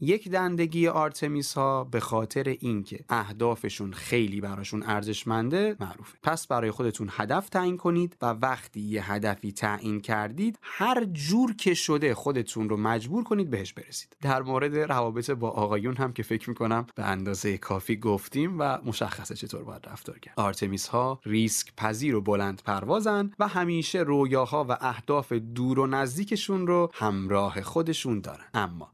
یک دندگی آرتمیس ها به خاطر اینکه اهدافشون خیلی براشون ارزشمنده معروفه. پس برای خودتون هدف تعیین کنید و وقتی یه هدفی تعیین کردید هر جور که شده خودتون رو مجبور کنید بهش برسید. در مورد روابط با آقایون هم که فکر می‌کنم به اندازه کافی گفتیم و مشخصه چطور باید رفتار کرد. آرتمیس ها ریسک پذیر و بلند پروازن و همیشه رویاها و اهداف دور و نزدیکشون رو همراه خودشون دارن. اما